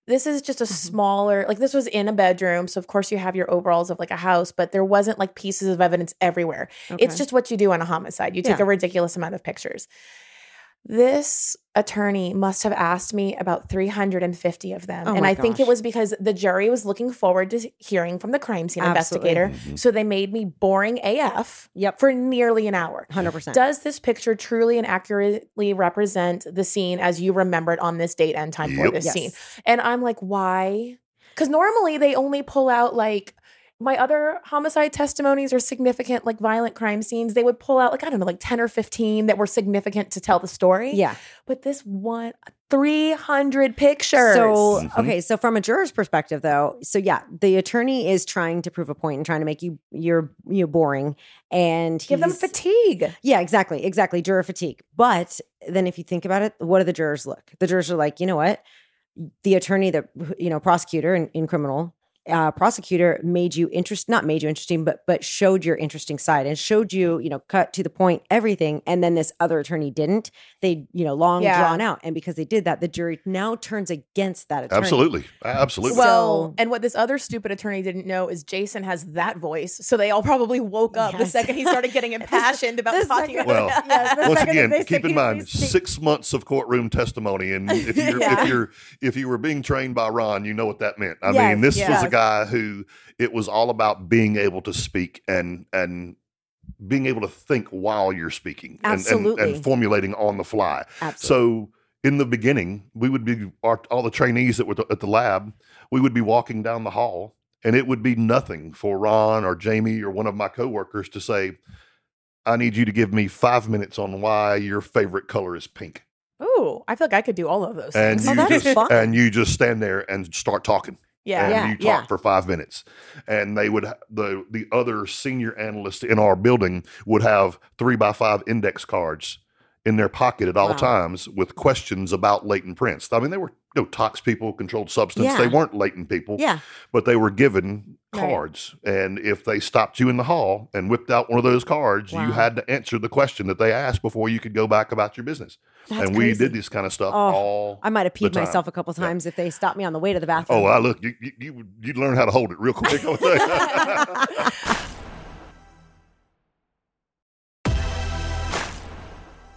This is just a Mhm. smaller, like this was in a bedroom. So, of course, you have your overalls of like a house, but there wasn't like pieces of evidence everywhere. It's just what you do on a homicide. You take Yeah. a ridiculous amount of pictures. This attorney must have asked me about 350 of them. Oh and my I think it was because the jury was looking forward to hearing from the crime scene Absolutely. investigator. Mhm. So they made me boring AF Yep. for nearly an hour. 100%. Does this picture truly and accurately represent the scene as you remembered on this date and time for this yes. scene? And I'm like, why? Because normally they only pull out like my other homicide testimonies or significant like violent crime scenes. They would pull out like I don't know, like ten or fifteen that were significant to tell the story. Yeah. but this one, three hundred pictures. So, Mhm. okay, so from a juror's perspective though, so yeah, the attorney is trying to prove a point and trying to make you you're you're boring and give them fatigue. Yeah, exactly. Exactly. Juror fatigue. But then if you think about it, what do the jurors look? The jurors are like, you know what? The attorney, the you know, prosecutor in, in criminal uh, prosecutor made you interest not made you interesting but but showed your interesting side and showed you you know cut to the point everything and then this other attorney didn't they you know long Yeah. drawn out and because they did that the jury now turns against that attorney Absolutely. Absolutely. Well, So- and what this other stupid attorney didn't know is Jason has that voice. So they all probably woke up the second he started getting impassioned about the talking second- Well, Yes, the Once again, keep in mind was speak- six months of courtroom testimony, and if you're Yeah. if you're if you were being trained by Ron, you know what that meant. I Yes, mean, this was a guy who it was all about being able to speak and and being able to think while you're speaking and, and, and formulating on the fly. absolutely So in the beginning, we would be our, all the trainees that were at the lab. We would be walking down the hall, and it would be nothing for Ron or Jamie or one of my coworkers to say, "I need you to give me five minutes on why your favorite color is pink," Ooh, I feel like I could do all of those and things. Oh, you that's just fun. and you just stand there and start talking, yeah. and Yeah, you talk yeah. for five minutes, and they would the the other senior analyst in our building would have three by five index cards in their pocket at all Wow. times with questions about latent prints. I mean, they were you know, tox people, controlled substance. Yeah. They weren't latent people, yeah but they were given Right. cards. And if they stopped you in the hall and whipped out one of those cards, Wow. you had to answer the question that they asked before you could go back about your business. that's and we did this kind of stuff Oh, all. I might have peed myself a couple Yeah. times if they stopped me on the way to the oh, bathroom. Oh, I look, you, you, you, you'd learn how to hold it real quick.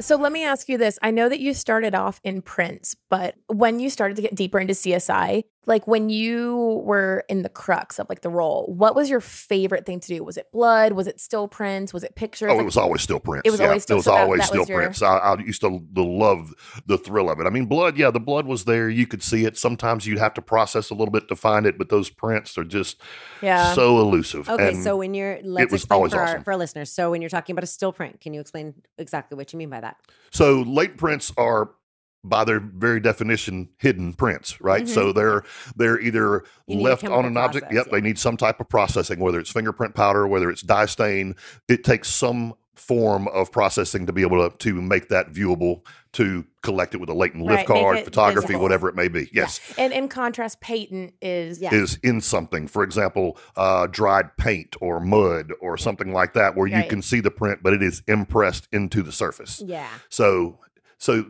So let me ask you this. I know that you started off in prints, but when you started to get deeper into CSI, like when you were in the crux of like the role, what was your favorite thing to do? Was it blood? Was it still prints? Was it pictures? Oh, Like, it was always still prints. It was yeah, always still- it was so always that still was your- prints. I, I used to, to love the thrill of it. I mean, blood. Yeah, the blood was there. You could see it. Sometimes you'd have to process a little bit to find it, but those prints are just yeah. so elusive. Okay, And so when you're let's was explain always for our for our listeners. So when you're talking about a still print, can you explain exactly what you mean by that? So latent prints are by their very definition hidden prints, right? Mhm. So they're they're either You left on an object. process, Yep, yeah. they need some type of processing, whether it's fingerprint powder, whether it's dye stain. It takes some form of processing to be able to, to make that viewable, to collect it with a latent lift make card, photography, visible. whatever it may be. Yes. And in contrast, patent is Yeah. Is in something, for example, uh, dried paint or mud or something like that, where you can see the print, but it is impressed into the surface. Yeah. So, so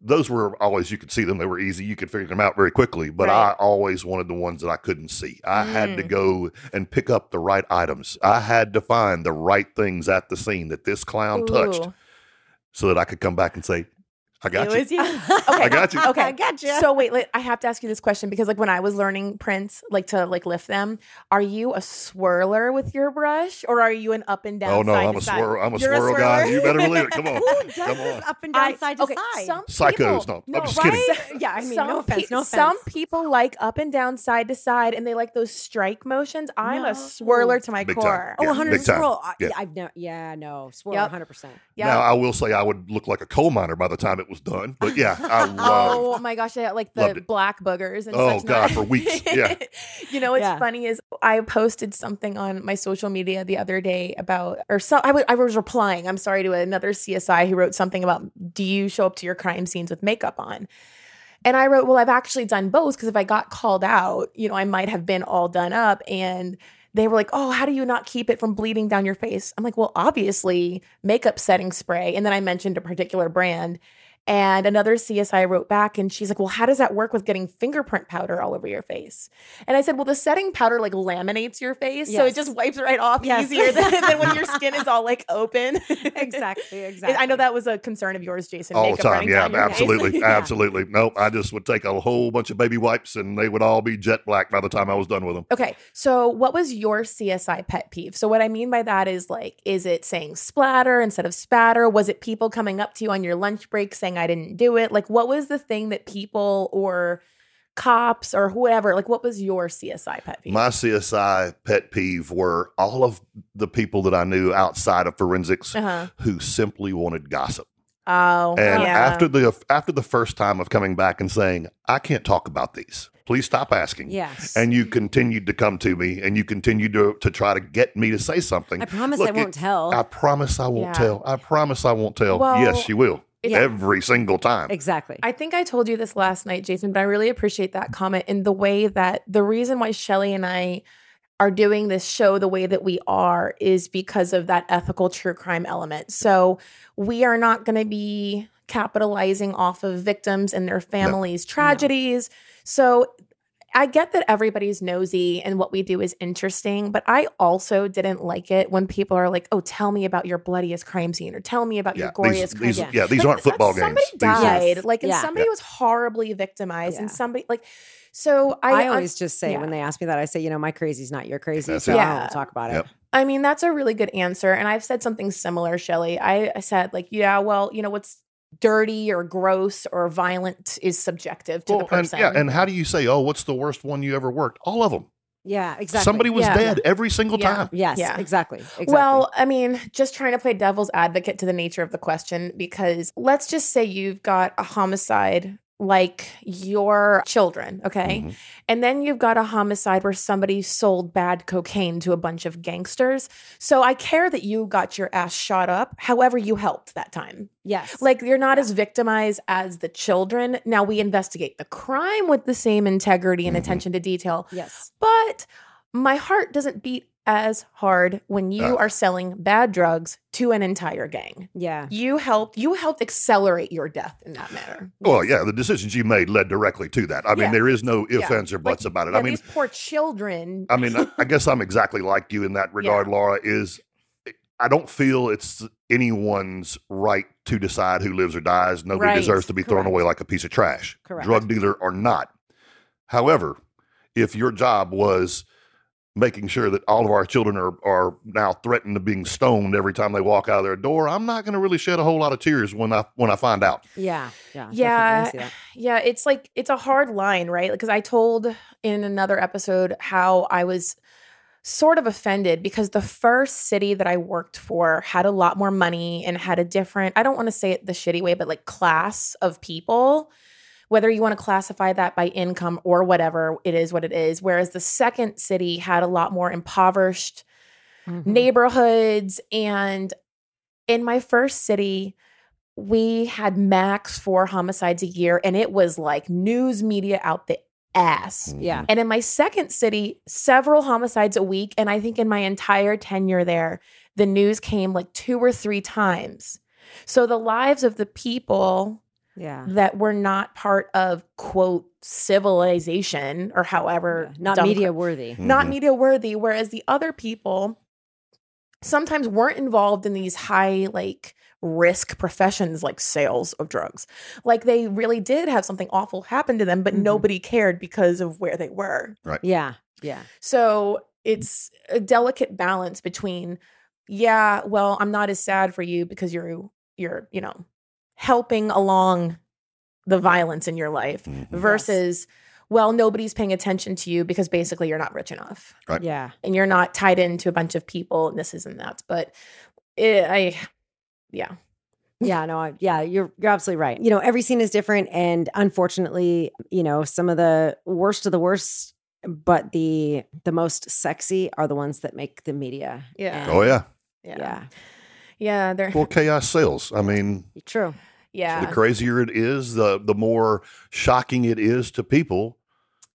those were always you could see them; they were easy. You could figure them out very quickly. But Right. I always wanted the ones that I couldn't see. I had to Mm. go and pick up the right items. I had to find the right things at the scene that this clown touched, so that I could come back and say, "I got It you." was you. I got you. Okay. I got you. So wait, let- I have to ask you this question because like when I was learning prints, like to like lift them, are you a swirler with your brush or are you an up and down? oh no, side I'm to a side? swirl. I'm a You're swirl guy. You better believe it. Come on, Who does come this on. up and down I- side to okay, side? Some Psychos, people, no, I'm just kidding. Yeah, I mean, no offense, pe- no Some people like up and down, side to side, and they like those strike motions. I'm No. a swirler to my Big time. core. oh, Yeah, 100 big swirl. Yeah. I've never. Yeah, no swirl. Yep. 100. percent Yeah. Now I will say I would look like a coal miner by the time it was done. But yeah, I love. Oh my gosh, I like the black boogers and Oh, such. God, not- for weeks. Yeah. you know what's Yeah. funny is I posted something on my social media the other day about, or so I wa- I was replying. I'm sorry to another CSI who wrote something about, do you show up to your crime scenes with makeup on? And I wrote, well, I've actually done both because if I got called out, you know, I might have been all done up and. they were like, "Oh, how do you not keep it from bleeding down your face?" I'm like, "Well, obviously, makeup setting spray." And then I mentioned a particular brand, and another CSI wrote back and she's like, Well, how does that work with getting fingerprint powder all over your face? And I said, Well, the setting powder like laminates your face. So it just wipes right off Yes. easier than, than when your skin is all like open. exactly, exactly. I know that was a concern of yours, Jason. all the time. Yeah, down face. absolutely, Yeah. absolutely. Nope, I just would take a whole bunch of baby wipes, and they would all be jet black by the time I was done with them. Okay, so what was your CSI pet peeve? So what I mean by that is like, is it saying splatter instead of spatter? Was it people coming up to you on your lunch break saying I didn't do it? Like, what was the thing that people or cops or whoever, like, what was your CSI pet peeve? My CSI pet peeve were all of the people that I knew outside of forensics uh-huh. who simply wanted gossip. Oh, And yeah. after the after the first time of coming back and saying, "I can't talk about these. Please stop asking." Yes. And you continued to come to me, and you continued to to try to get me to say something. I promise Look, I won't it- tell. I promise I won't Yeah. tell. I promise I won't tell. Well, yes, you will. Yeah. Every single time. exactly. I think I told you this last night, Jason, but I really appreciate that comment in the way that the reason why Shelly and I are doing this show the way that we are is because of that ethical true crime element. So we are not going to be capitalizing off of victims and their families' tragedies. So I get that everybody's nosy and what we do is interesting, but I also didn't like it when people are like, "Oh, tell me about your bloodiest crime scene," or "Tell me about your Yeah, goriest these, crime scene." yeah, these Like, aren't football somebody games. These are- died, Yes. like, and Yeah. somebody Yeah. was horribly victimized, and somebody like. So I, I, I always just say yeah. when they ask me that, I say, you know, my crazy's not your crazy, That's so it. I Yeah. won't talk about Yep. it. I mean, that's a really good answer. And I've said something similar, Shelly. I, I said, like, yeah, well, you know, what's dirty or gross or violent is subjective to Well, the person. And, yeah, and how do you say, "Oh, what's the worst one you ever worked?" All of them. Yeah, exactly. Somebody was Yeah. dead every single Yeah. time. Yes, Yeah. exactly. exactly. Well, I mean, just trying to play devil's advocate to the nature of the question, because let's just say you've got a homicide like your children, okay? Mhm. And then you've got a homicide where somebody sold bad cocaine to a bunch of gangsters. So I care that you got your ass shot up. However, you helped that time. yes. Like you're not as victimized as the children. Now we investigate the crime with the same integrity and Mhm. attention to detail. yes. But my heart doesn't beat as hard when you Uh. are selling bad drugs to an entire gang. Yeah. You helped you helped accelerate your death in that matter. Well, yeah, the decisions you made led directly to that. I mean, Yeah. there is no ifs, Yeah. ands, or buts about it. Yeah, I mean, these poor children. I mean, I, I guess I'm exactly like you in that regard, Laura. Is I don't feel it's anyone's right to decide who lives or dies. Nobody Right, deserves to be thrown correct. away like a piece of trash, Correct. drug dealer or not. However, if your job was making sure that all of our children are, are now threatened to being stoned every time they walk out of their door, I'm not going to really shed a whole lot of tears when I when I find out. Yeah. Yeah. Yeah. definitely, I see that. Yeah, it's like it's a hard line, right? Because I told in another episode how I was sort of offended because the first city that I worked for had a lot more money and had a different, I don't want to say it the shitty way, but like class of people. Whether you want to classify that by income or whatever, it is what it is. Whereas the second city had a lot more impoverished Mhm. neighborhoods. And in my first city, we had max four homicides a year, and it was like news media out the ass. Yeah. And in my second city, several homicides a week. And I think in my entire tenure there, the news came like two or three times. So the lives of the people Yeah. that were not part of quote civilization or however Not dumb- media worthy. not Mhm. media worthy whereas the other people sometimes weren't involved in these high like risk professions like sales of drugs like they really did have something awful happen to them but Mhm. nobody cared because of where they were Right. Yeah. Yeah. so it's a delicate balance between yeah well i'm not as sad for you because you're you're you know helping along the violence in your life Mhm. versus well nobody's paying attention to you because basically you're not rich enough Right. Yeah. and you're not tied into a bunch of people and this isn't that but it, i yeah Yeah, no, I, yeah, you're you're absolutely right. You know, every scene is different, and unfortunately, you know, some of the worst of the worst, but the the most sexy are the ones that make the media. Yeah. And- Oh yeah. yeah yeah, yeah they're Well, chaos sells. I mean, true. yeah the crazier it is, the the more shocking it is to people.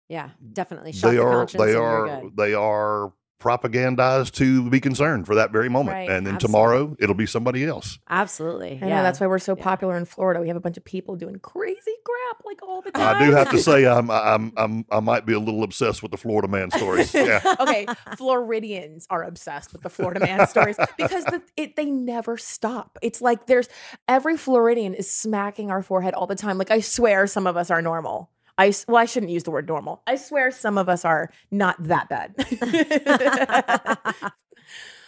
Yeah, definitely. Shock they the are they and you're they are propagandized to be concerned for that very moment. Right, and then absolutely. tomorrow it'll be somebody else. Absolutely. I yeah. know that's why we're so Yeah. popular in Florida. We have a bunch of people doing crazy crap like all the time. I do have to say I'm I'm I'm I might be a little obsessed with the Florida man stories. Yeah. okay, Floridians are obsessed with the Florida man stories because the, it, they never stop. It's like there's every Floridian is smacking our forehead all the time. Like I swear, some of us are normal. I s- well, I shouldn't use the word normal. I swear, some of us are not that bad.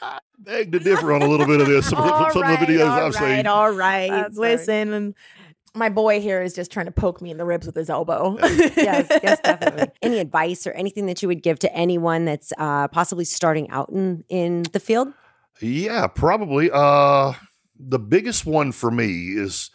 I Beg to differ on a little bit of this. Some, of the- All some of the right, videos all I've seen. right, All right, That's listen. And my boy here is just trying to poke me in the ribs with his elbow. yes, yes, definitely. Any advice or anything that you would give to anyone that's uh, possibly starting out in in the field? Yeah, probably. Uh, the biggest one for me is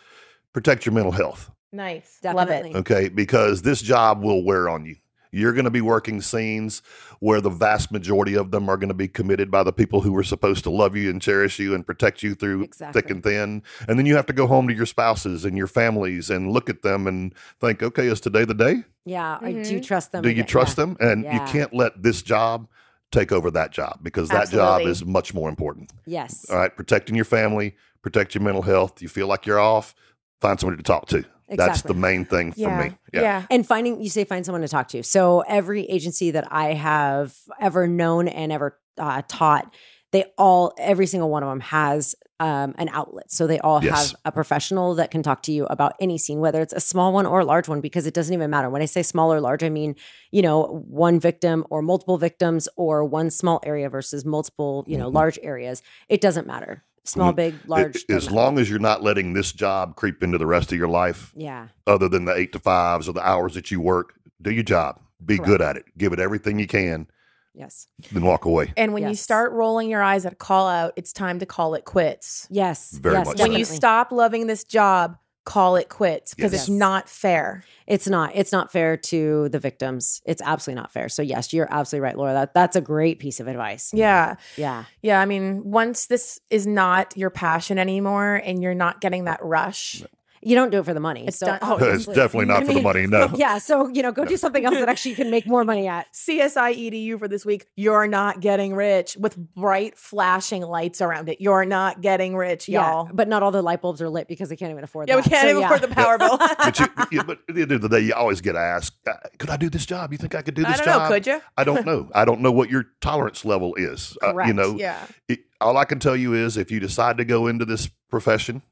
protect your mental health. nice, Definitely. love it. Okay, because this job will wear on you. You're going to be working scenes where the vast majority of them are going to be committed by the people who were supposed to love you and cherish you and protect you through Exactly. thick and thin. And then you have to go home to your spouses and your families and look at them and think, okay, is today the day? Yeah. I do Mhm. trust them. Do you trust Yeah. them? And you can't let this job take over that job because that job is much more important. Yes. All right, protecting your family, protect your mental health. You feel like you're off, find somebody to talk to. That's the main thing for Yeah, me. yeah. yeah. And finding, you say, find someone to talk to. So every agency that I have ever known and ever uh, taught, they all, every single one of them has um, an outlet. So they all Yes. have a professional that can talk to you about any scene, whether it's a small one or a large one, because it doesn't even matter. When I say small or large, I mean, you know, one victim or multiple victims or one small area versus multiple, you know, Mhm. large areas. It doesn't matter. Small, big, large. It- as long as you're not letting this job creep into the rest of your life, Yeah. other than the eight to fives or the hours that you work, do your job. Be Correct. good at it. Give it everything you can, Yes. then walk away. And when you start rolling your eyes at a call out, it's time to call it quits. Yes. Very yes, much so. When you stop loving this job, call it quits because Yes. it's not fair. It's not. It's not fair to the victims. It's absolutely not fair. So yes, you're absolutely right, Laura. That that's a great piece of advice. Yeah. Yeah. Yeah. I mean, once this is not your passion anymore and you're not getting that rush, You don't do it for the money. It's so done- oh, it's definitely not I for the money. No. Yeah. So you know, go do something else that actually you can make more money at. CSI EDU for this week, you're not getting rich with bright flashing lights around it. You're not getting rich, y'all. Yeah. But not all the light bulbs are lit because they can't even afford them. Yeah, we can't So, even yeah. afford the power bill. but, you, you- but at the end of the day, you always get asked, uh, could I do this job? You think I could do I this don't job? know. Could you? I don't know. I don't know what your tolerance level is. Uh, you know, Yeah. it, all I can tell you is if you decide to go into this profession,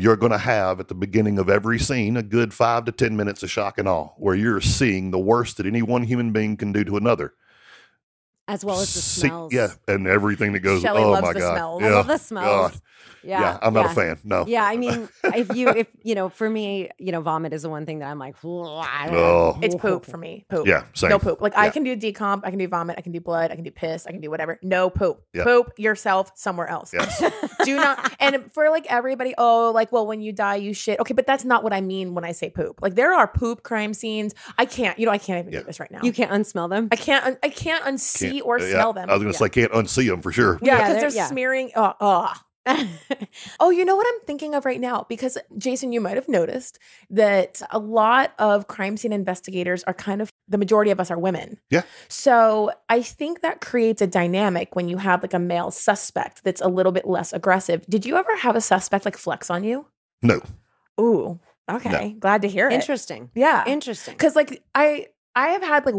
you're going to have at the beginning of every scene a good five to 10 minutes of shock and awe where you're seeing the worst that any one human being can do to another. As well as the See- smells. yeah, and everything that goes, Shelly oh loves my the God. smells. I Yeah, love the smells. God. Yeah. Yeah, I'm not yeah. a fan. No. Yeah, I mean, if you, if you know, for me, you know, vomit is the one thing that I'm like, Oh. It's poop for me. Poop. Yeah, same. No poop. Like I can do decomp, I can do vomit, I can do blood, I can do piss, I can do whatever. No poop. Yeah. Poop yourself somewhere else. Yes. do not. And for like everybody, oh, like well, when you die, you shit. Okay, but that's not what I mean when I say poop. Like there are poop crime scenes. I can't. You know, I can't even Yeah. do this right now. You can't unsmell them. I can't. Un- I can't unsee Can't- or yeah, smell them. I was going to say, can't unsee them for sure. yeah, Yeah, because they're- they're, yeah. smearing. Oh, oh. Oh, you know what I'm thinking of right now? Because Jason, you might have noticed that a lot of crime scene investigators are kind of the majority of us are women. Yeah. So I think that creates a dynamic when you have like a male suspect that's a little bit less aggressive. Did you ever have a suspect like flex on you? No. Ooh, okay. Glad to hear it. Interesting. Yeah. Interesting. Because like I I have had like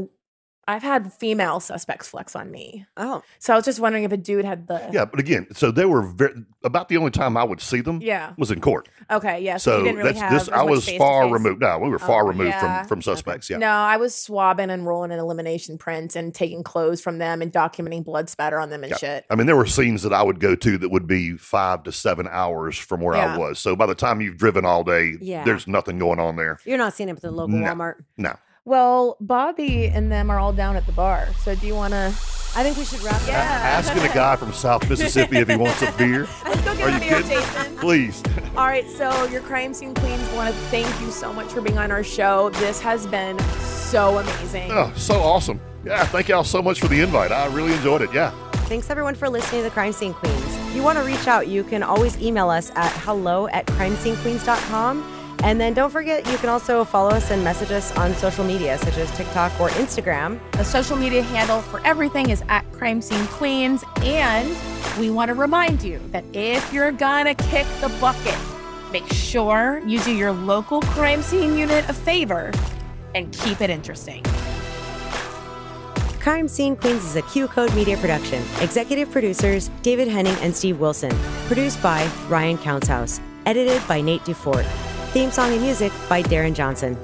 I've had female suspects flex on me. Oh, So I was just wondering if a dude had the Yeah, but again, so they were very, about the only time I would see them Yeah. was in court. Okay. Yeah. So, So you didn't really that's have this. as I was face far removed. No, we were far Oh, removed yeah. from from suspects. Yeah. No, I was swabbing and rolling in elimination prints and taking clothes from them and documenting blood spatter on them and Yeah. shit. I mean, there were scenes that I would go to that would be five to seven hours from where Yeah. I was. So by the time you've driven all day, Yeah. there's nothing going on there. you're not seeing it at the local No. Walmart. No. Well, Bobby and them are all down at the bar. So do you want to? I think we should wrap Yeah. up. Asking a guy from South Mississippi if he wants a beer, Let's go get Are a you beer, kidding? Jason. please. All right, so your crime scene queens want to thank you so much for being on our show. This has been so amazing. Oh, so awesome. Yeah, thank y'all so much for the invite. I really enjoyed it. Yeah. Thanks everyone for listening to the Crime Scene Queens. If you want to reach out, you can always email us at hello at crimescenequeens.com. And then don't forget, you can also follow us and message us on social media, such as TikTok or Instagram. The social media handle for everything is at Crime Scene Queens. And we want to remind you that if you're gonna kick the bucket, make sure you do your local crime scene unit a favor and keep it interesting. Crime Scene Queens is a QCODE Media production. Executive producers David Henning and Steve Wilson. Produced by Ryan Countshouse. Edited by Nate Dufort. Theme song and music by Darren Johnson.